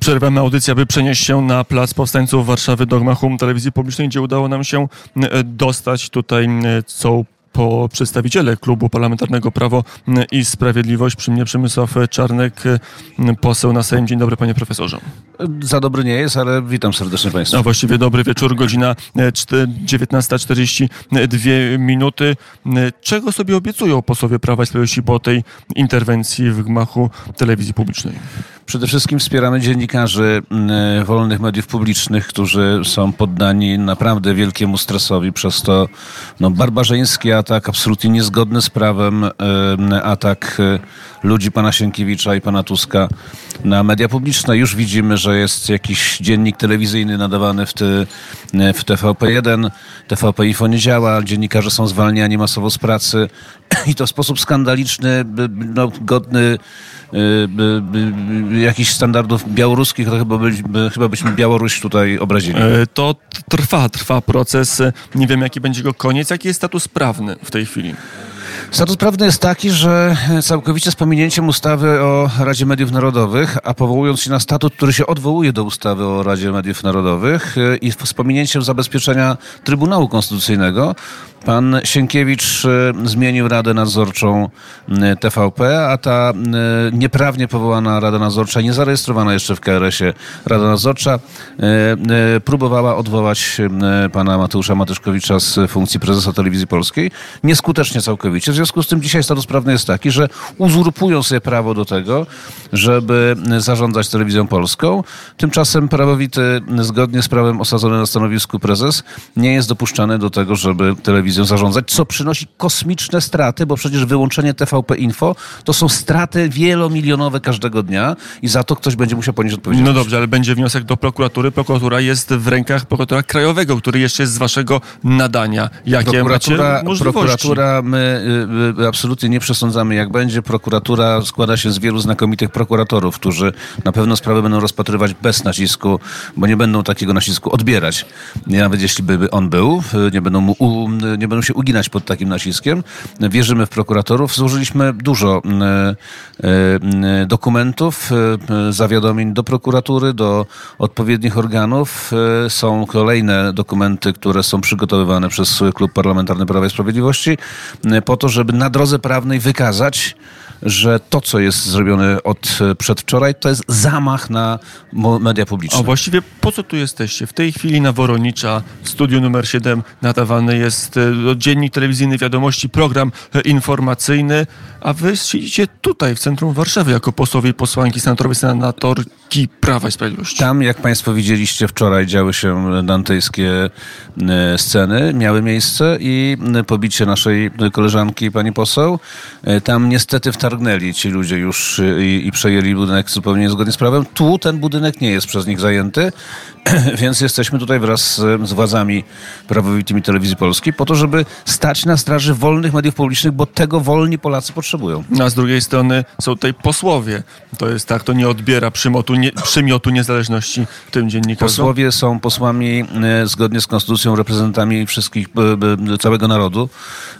Przerwamy audycję, aby przenieść się na Plac Powstańców Warszawy do gmachu telewizji publicznej, gdzie udało nam się e, dostać tutaj co po przedstawiciele Klubu Parlamentarnego Prawo i Sprawiedliwość. Przy mnie Przemysław Czarnek, poseł na Sejm. Dzień dobry panie profesorze. Za dobry nie jest, ale witam serdecznie państwa. A właściwie dobry wieczór, godzina 19.42 minuty. Czego sobie obiecują posłowie Prawa i Sprawiedliwości po tej interwencji w gmachu telewizji publicznej? Przede wszystkim wspieramy dziennikarzy mm, wolnych mediów publicznych, którzy są poddani naprawdę wielkiemu stresowi przez to no, barbarzyński atak, absolutnie niezgodny z prawem atak e, ludzi pana Sienkiewicza i pana Tuska na media publiczne. Już widzimy, że jest jakiś dziennik telewizyjny nadawany w, ty, w TVP1. TVP Info nie działa, dziennikarze są zwalniani masowo z pracy i to w sposób skandaliczny, no, godny jakichś standardów białoruskich, to chyba, chyba byśmy Białoruś tutaj obrazili. E, to trwa, trwa proces. Nie wiem, jaki będzie go koniec. Jaki jest status prawny w tej chwili? Status prawny jest taki, że całkowicie z pominięciem ustawy o Radzie Mediów Narodowych, a powołując się na statut, który się odwołuje do ustawy o Radzie Mediów Narodowych i z pominięciem zabezpieczenia Trybunału Konstytucyjnego, Pan Sienkiewicz e, zmienił Radę Nadzorczą e, TVP, a ta e, nieprawnie powołana Rada Nadzorcza, niezarejestrowana jeszcze w KRS-ie Rada Nadzorcza, próbowała odwołać pana Mateusza Matyszkowicza z funkcji prezesa Telewizji Polskiej. Nieskutecznie całkowicie. W związku z tym dzisiaj status prawny jest taki, że uzurpują sobie prawo do tego, żeby zarządzać Telewizją Polską. Tymczasem prawowity, zgodnie z prawem osadzony na stanowisku prezes, nie jest dopuszczany do tego, żeby telewizja telewizją zarządzać, co przynosi kosmiczne straty, bo przecież wyłączenie TVP Info to są straty wielomilionowe każdego dnia i za to ktoś będzie musiał ponieść odpowiedzialność. No dobrze, ale będzie wniosek do prokuratury. Prokuratura jest w rękach prokuratora krajowego, który jeszcze jest z waszego nadania. Jakie prokuratura, macie prokuratura, my y, y, absolutnie nie przesądzamy jak będzie. Prokuratura składa się z wielu znakomitych prokuratorów, którzy na pewno sprawy będą rozpatrywać bez nacisku, bo nie będą takiego nacisku odbierać. Nawet jeśli by on był, y, nie będą mu nie będą się uginać pod takim naciskiem. Wierzymy w prokuratorów. Złożyliśmy dużo e, e, dokumentów, e, zawiadomień do prokuratury, do odpowiednich organów. Są kolejne dokumenty, które są przygotowywane przez Klub Parlamentarny Prawa i Sprawiedliwości po to, żeby na drodze prawnej wykazać, że to, co jest zrobione od przedwczoraj, to jest zamach na media publiczne. A właściwie po co tu jesteście? W tej chwili na Woronicza, w studiu numer 7 nadawany jest dziennik telewizyjny Wiadomości, program e, informacyjny, a wy siedzicie tutaj w centrum Warszawy jako posłowie i posłanki, senatorowie, senatorki Prawa i Sprawiedliwości. Tam, jak państwo widzieliście wczoraj, działy się dantejskie e, sceny, miały miejsce i pobicie naszej koleżanki, pani poseł. Tam niestety wtargnęli ci ludzie już i, i przejęli budynek zupełnie niezgodnie z prawem. Tu ten budynek nie jest przez nich zajęty, więc jesteśmy tutaj wraz z, z władzami prawowitymi telewizji polskiej po to, żeby stać na straży wolnych mediów publicznych, bo tego wolni Polacy potrzebują. A z drugiej strony są tutaj posłowie. To jest tak, to nie odbiera przymiotu, nie, przymiotu niezależności w tym dziennikarzu. Posłowie są posłami e, zgodnie z konstytucją reprezentantami wszystkich, całego narodu.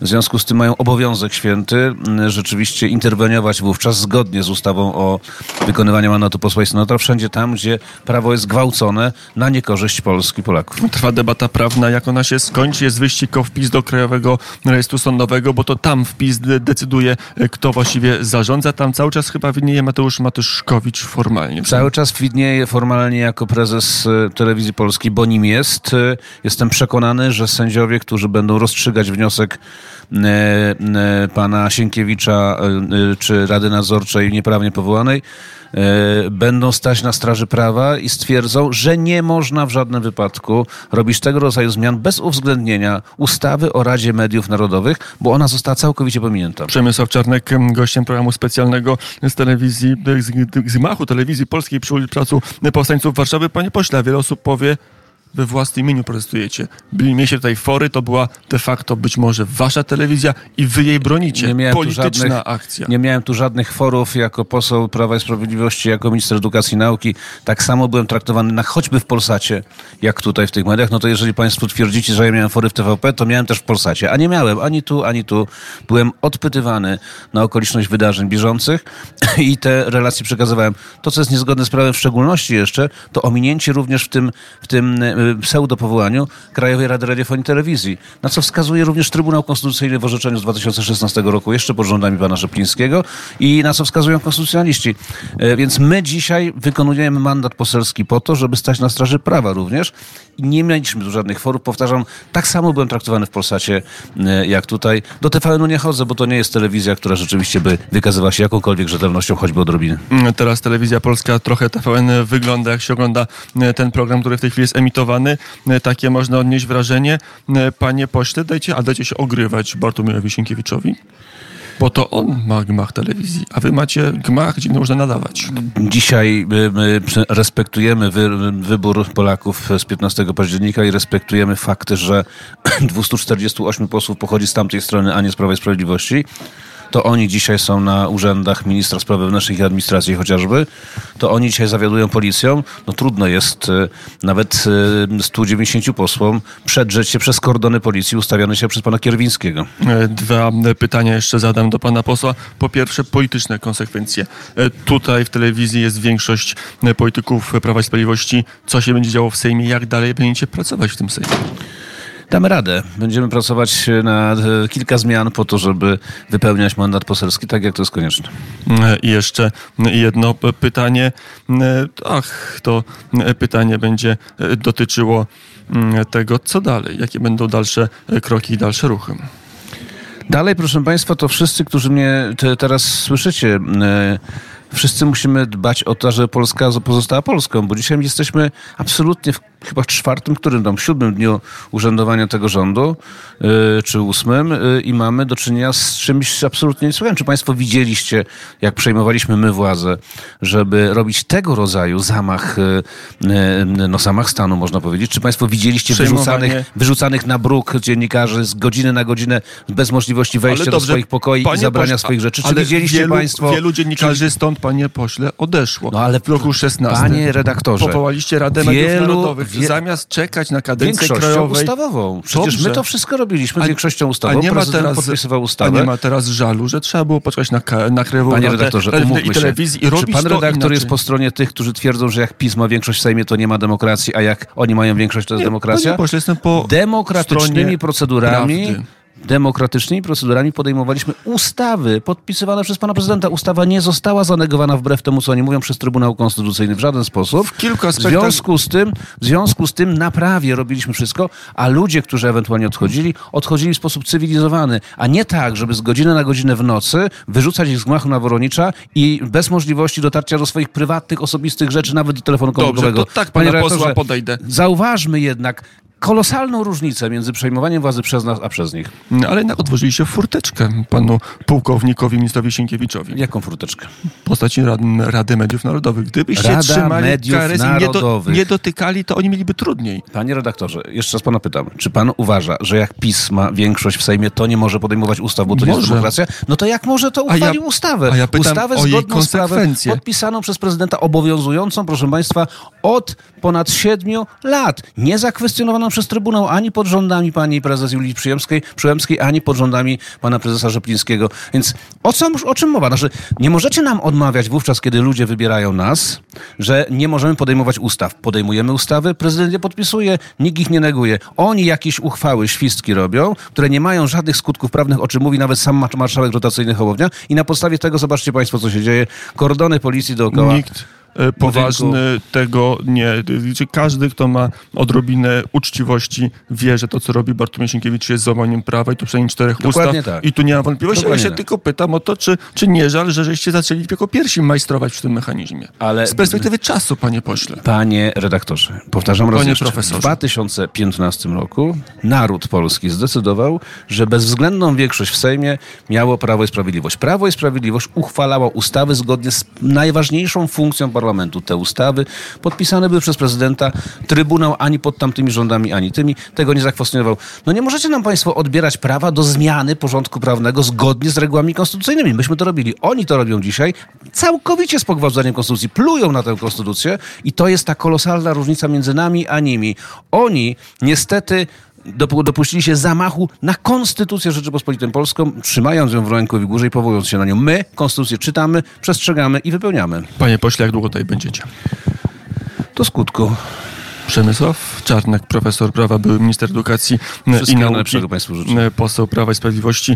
W związku z tym mają obowiązek święty rzeczywiście interweniować interweniować wówczas zgodnie z ustawą o wykonywaniu mandatu posła i senatora wszędzie tam, gdzie prawo jest gwałcone na niekorzyść Polski Polaków. Trwa debata prawna, jak ona się skończy. Jest wyścig o wpis do Krajowego Rejestru Sądowego, bo to tam wpis decyduje, kto właściwie zarządza. Tam cały czas chyba widnieje Mateusz Matyszkowicz formalnie. Cały czas widnieje formalnie jako prezes e, telewizji polskiej, bo nim jest. E, jestem przekonany, że sędziowie, którzy będą rozstrzygać wniosek E, e, pana Sienkiewicza e, czy Rady Nadzorczej nieprawnie powołanej będą stać na straży prawa i stwierdzą, że nie można w żadnym wypadku robić tego rodzaju zmian bez uwzględnienia ustawy o Radzie Mediów Narodowych, bo ona została całkowicie pominięta. Przemysław Czarnek, gościem programu specjalnego z telewizji, z, z Telewizji Polskiej przy ulicy Placu Powstańców Warszawy. Panie pośle, wiele osób powie, we własnym imieniu protestujecie. Byli mieliście tutaj fory, to była de facto być może wasza telewizja i wy jej bronicie. Nie miałem tu Polityczna żadnych- akcja. Nie miałem tu żadnych forów jako poseł Prawa i Sprawiedliwości, jako minister edukacji i nauki. Tak samo byłem traktowany na choćby w Polsacie, jak tutaj w tych mediach. No to jeżeli państwo twierdzicie, że ja miałem fory w TVP, to miałem też w Polsacie. A nie miałem ani tu, ani tu. Byłem odpytywany na okoliczność wydarzeń bieżących i te relacje przekazywałem. To, co jest niezgodne z prawem w szczególności jeszcze, to ominięcie również w tym, w tym pseudopowołaniu Krajowej Rady Radiofonii i Telewizji, na co wskazuje również Trybunał Konstytucyjny w orzeczeniu z 2016 roku, jeszcze pod rządami pana Rzeplińskiego i na co wskazują konstytucjonaliści. E, Więc my dzisiaj wykonujemy mandat poselski po to, żeby stać na straży prawa również i nie mieliśmy tu żadnych forów. Powtarzam, tak samo byłem traktowany w Polsacie e, jak tutaj. Do TVN-u nie chodzę, bo to nie jest telewizja, która rzeczywiście by wykazywała się jakąkolwiek rzetelnością, choćby odrobinę. Mm, Teraz telewizja polska, trochę TVN wygląda, jak się ogląda ten program, który w tej chwili jest emitowany. E, Takie można odnieść wrażenie. E, Panie pośle, dajcie, a dajcie się ogrywać Bartłomiejowi Sienkiewiczowi, bo to on ma gmach telewizji, a wy macie gmach, gdzie można nadawać. Dzisiaj przy- respektujemy wy, wybór Polaków z 15 października i respektujemy fakty, że 248 posłów pochodzi z tamtej strony, a nie z Prawa i Sprawiedliwości. To oni dzisiaj są na urzędach ministra spraw wewnętrznych i administracji chociażby. To oni dzisiaj zawiadują policją. No trudno jest y, nawet y, 190 posłom przedrzeć się przez kordony policji ustawione się przez pana Kierwińskiego. E, Dwa e, pytania jeszcze zadam do pana posła. Po pierwsze, polityczne konsekwencje. E, Tutaj w telewizji jest większość polityków Prawa i Sprawiedliwości. Co się będzie działo w Sejmie? Jak dalej będziecie pracować w tym Sejmie? Damy radę. Będziemy pracować na e, kilka zmian po to, żeby wypełniać mandat poselski tak, jak to jest konieczne. E, I jeszcze jedno pytanie. E, Ach, to e, pytanie będzie e, dotyczyło mm, tego, co dalej, jakie będą dalsze e, kroki i dalsze ruchy. Dalej, proszę Państwa, to wszyscy, którzy mnie te, teraz słyszycie, e, wszyscy musimy dbać o to, żeby Polska pozostała Polską, bo dzisiaj jesteśmy absolutnie w chyba w czwartym, którym tam, siódmym dniu urzędowania tego rządu, e, czy ósmym e, i mamy do czynienia z czymś absolutnie niesłychanym. Czy Państwo widzieliście, jak przejmowaliśmy my władzę, żeby robić tego rodzaju zamach, e, no zamach stanu, można powiedzieć? Czy Państwo widzieliście wyrzucanych, wyrzucanych na bruk dziennikarzy z godziny na godzinę bez możliwości wejścia do swoich pokoi i zabrania swoich rzeczy? Czy widzieliście wielu, Państwo... Wielu dziennikarzy stąd, panie pośle, odeszło. No ale w roku 16. Panie redaktorze, Powołaliście Radę Mediów wielu- Narodowych. Wie- Zamiast czekać na kadencję Większością krajową. ustawową. Przecież Dobrze. my to wszystko robiliśmy A- większością A ustawową. nie, ma teraz, podpisywał a ustawę. nie ma teraz żalu, że trzeba było poczekać na, na krajową Panie redaktorze, umówmy i telewizji i Czy robić pan to redaktor inaczej. jest po stronie tych, którzy twierdzą, że jak PiS ma większość w Sejmie, to nie ma demokracji, a jak oni mają większość, to jest Nie, demokracja? Panie pośle, jestem po Demokratycznymi procedurami prawdy. Demokratycznymi procedurami podejmowaliśmy ustawy podpisywane przez pana prezydenta. Ustawa nie została zanegowana wbrew temu, co oni mówią przez Trybunał Konstytucyjny w żaden sposób. W kilku W aspektach związku z tym, w związku z tym na prawie robiliśmy wszystko, a ludzie, którzy ewentualnie odchodzili, odchodzili w sposób cywilizowany, a nie tak, żeby z godziny na godzinę w nocy wyrzucać ich z gmachu na Woronicza i bez możliwości dotarcia do swoich prywatnych, osobistych rzeczy, nawet do telefonu Dobrze, komórkowego. to tak Panie redaktorze, posła podejdę. Zauważmy jednak kolosalną różnicę między przejmowaniem władzy przez nas, a przez nich. Ale jednak otworzyli się furteczkę panu pułkownikowi, ministrowi Sienkiewiczowi. Jaką furteczkę? postaci Rady, Rady Mediów Narodowych. Gdybyście Rada trzymali Mediów KRS i nie, do, nie dotykali, to oni mieliby trudniej. Panie redaktorze, jeszcze raz pana pytam, czy pan uważa, że jak PiS ma większość w Sejmie, to nie może podejmować ustaw, bo to nie jest Może. demokracja? No to jak może to A ja- uchwalił ustawę? a ja pytam Ustawę o jej zgodną z prawem, konsekwencje. podpisaną przez prezydenta, obowiązującą, proszę państwa, od ponad siedmiu lat. Nie zakwestionowaną przez Trybunał ani pod rządami pani prezes Julii Przyjemskiej, Przyłębskiej, ani pod rządami pana prezesa Rzeplińskiego. Więc o, co, o czym mowa? Znaczy, nie możecie nam odmawiać wówczas, kiedy ludzie wybierają nas, że nie możemy podejmować ustaw. Podejmujemy ustawy, prezydent je podpisuje, nikt ich nie neguje. Oni jakieś uchwały, świstki robią, które nie mają żadnych skutków prawnych, o czym mówi nawet sam marsz- marszałek rotacyjny Hołownia i na podstawie tego zobaczcie państwo, co się dzieje. Kordony policji dookoła. Nikt poważny tego nie... Każdy, kto ma odrobinę uczciwości, wie, że to, co robi Bartłomiej Sienkiewicz jest załamaniem prawa i tu przynajmniej czterech Dokładnie ustaw. tak. I tu nie ma wątpliwości. Dokładnie ja się tak. tylko pytam o to, czy, czy nie żal, że żeście zaczęli jako pierwsi majstrować przy tym mechanizmie. Ale- Z perspektywy czasu, panie pośle. Panie redaktorze, powtarzam raz Panie jeszcze. profesorze. W 2015 roku naród polski zdecydował, że bezwzględną większość w Sejmie miało Prawo i Sprawiedliwość. Prawo i Sprawiedliwość uchwalało ustawy zgodnie z najważniejszą funkcją parlamentu te ustawy, podpisane były przez prezydenta, Trybunał ani pod tamtymi rządami, ani tymi tego nie zakwestionował. No nie możecie nam państwo odbierać prawa do zmiany porządku prawnego zgodnie z regułami konstytucyjnymi. Myśmy to robili. Oni to robią dzisiaj całkowicie z pogwałceniem konstytucji. Plują na tę konstytucję i to jest ta kolosalna różnica między nami a nimi. Oni niestety dopuścili się zamachu na Konstytucję Rzeczypospolitej Polską, trzymając ją w ręku i górze i powołując się na nią. My Konstytucję czytamy, przestrzegamy i wypełniamy. Panie pośle, jak długo tutaj będziecie? Do skutku. Przemysław Czarnek, profesor prawa, były minister edukacji e, i Wszystkiego nauki, państwu życzę. e, poseł Prawa i Sprawiedliwości.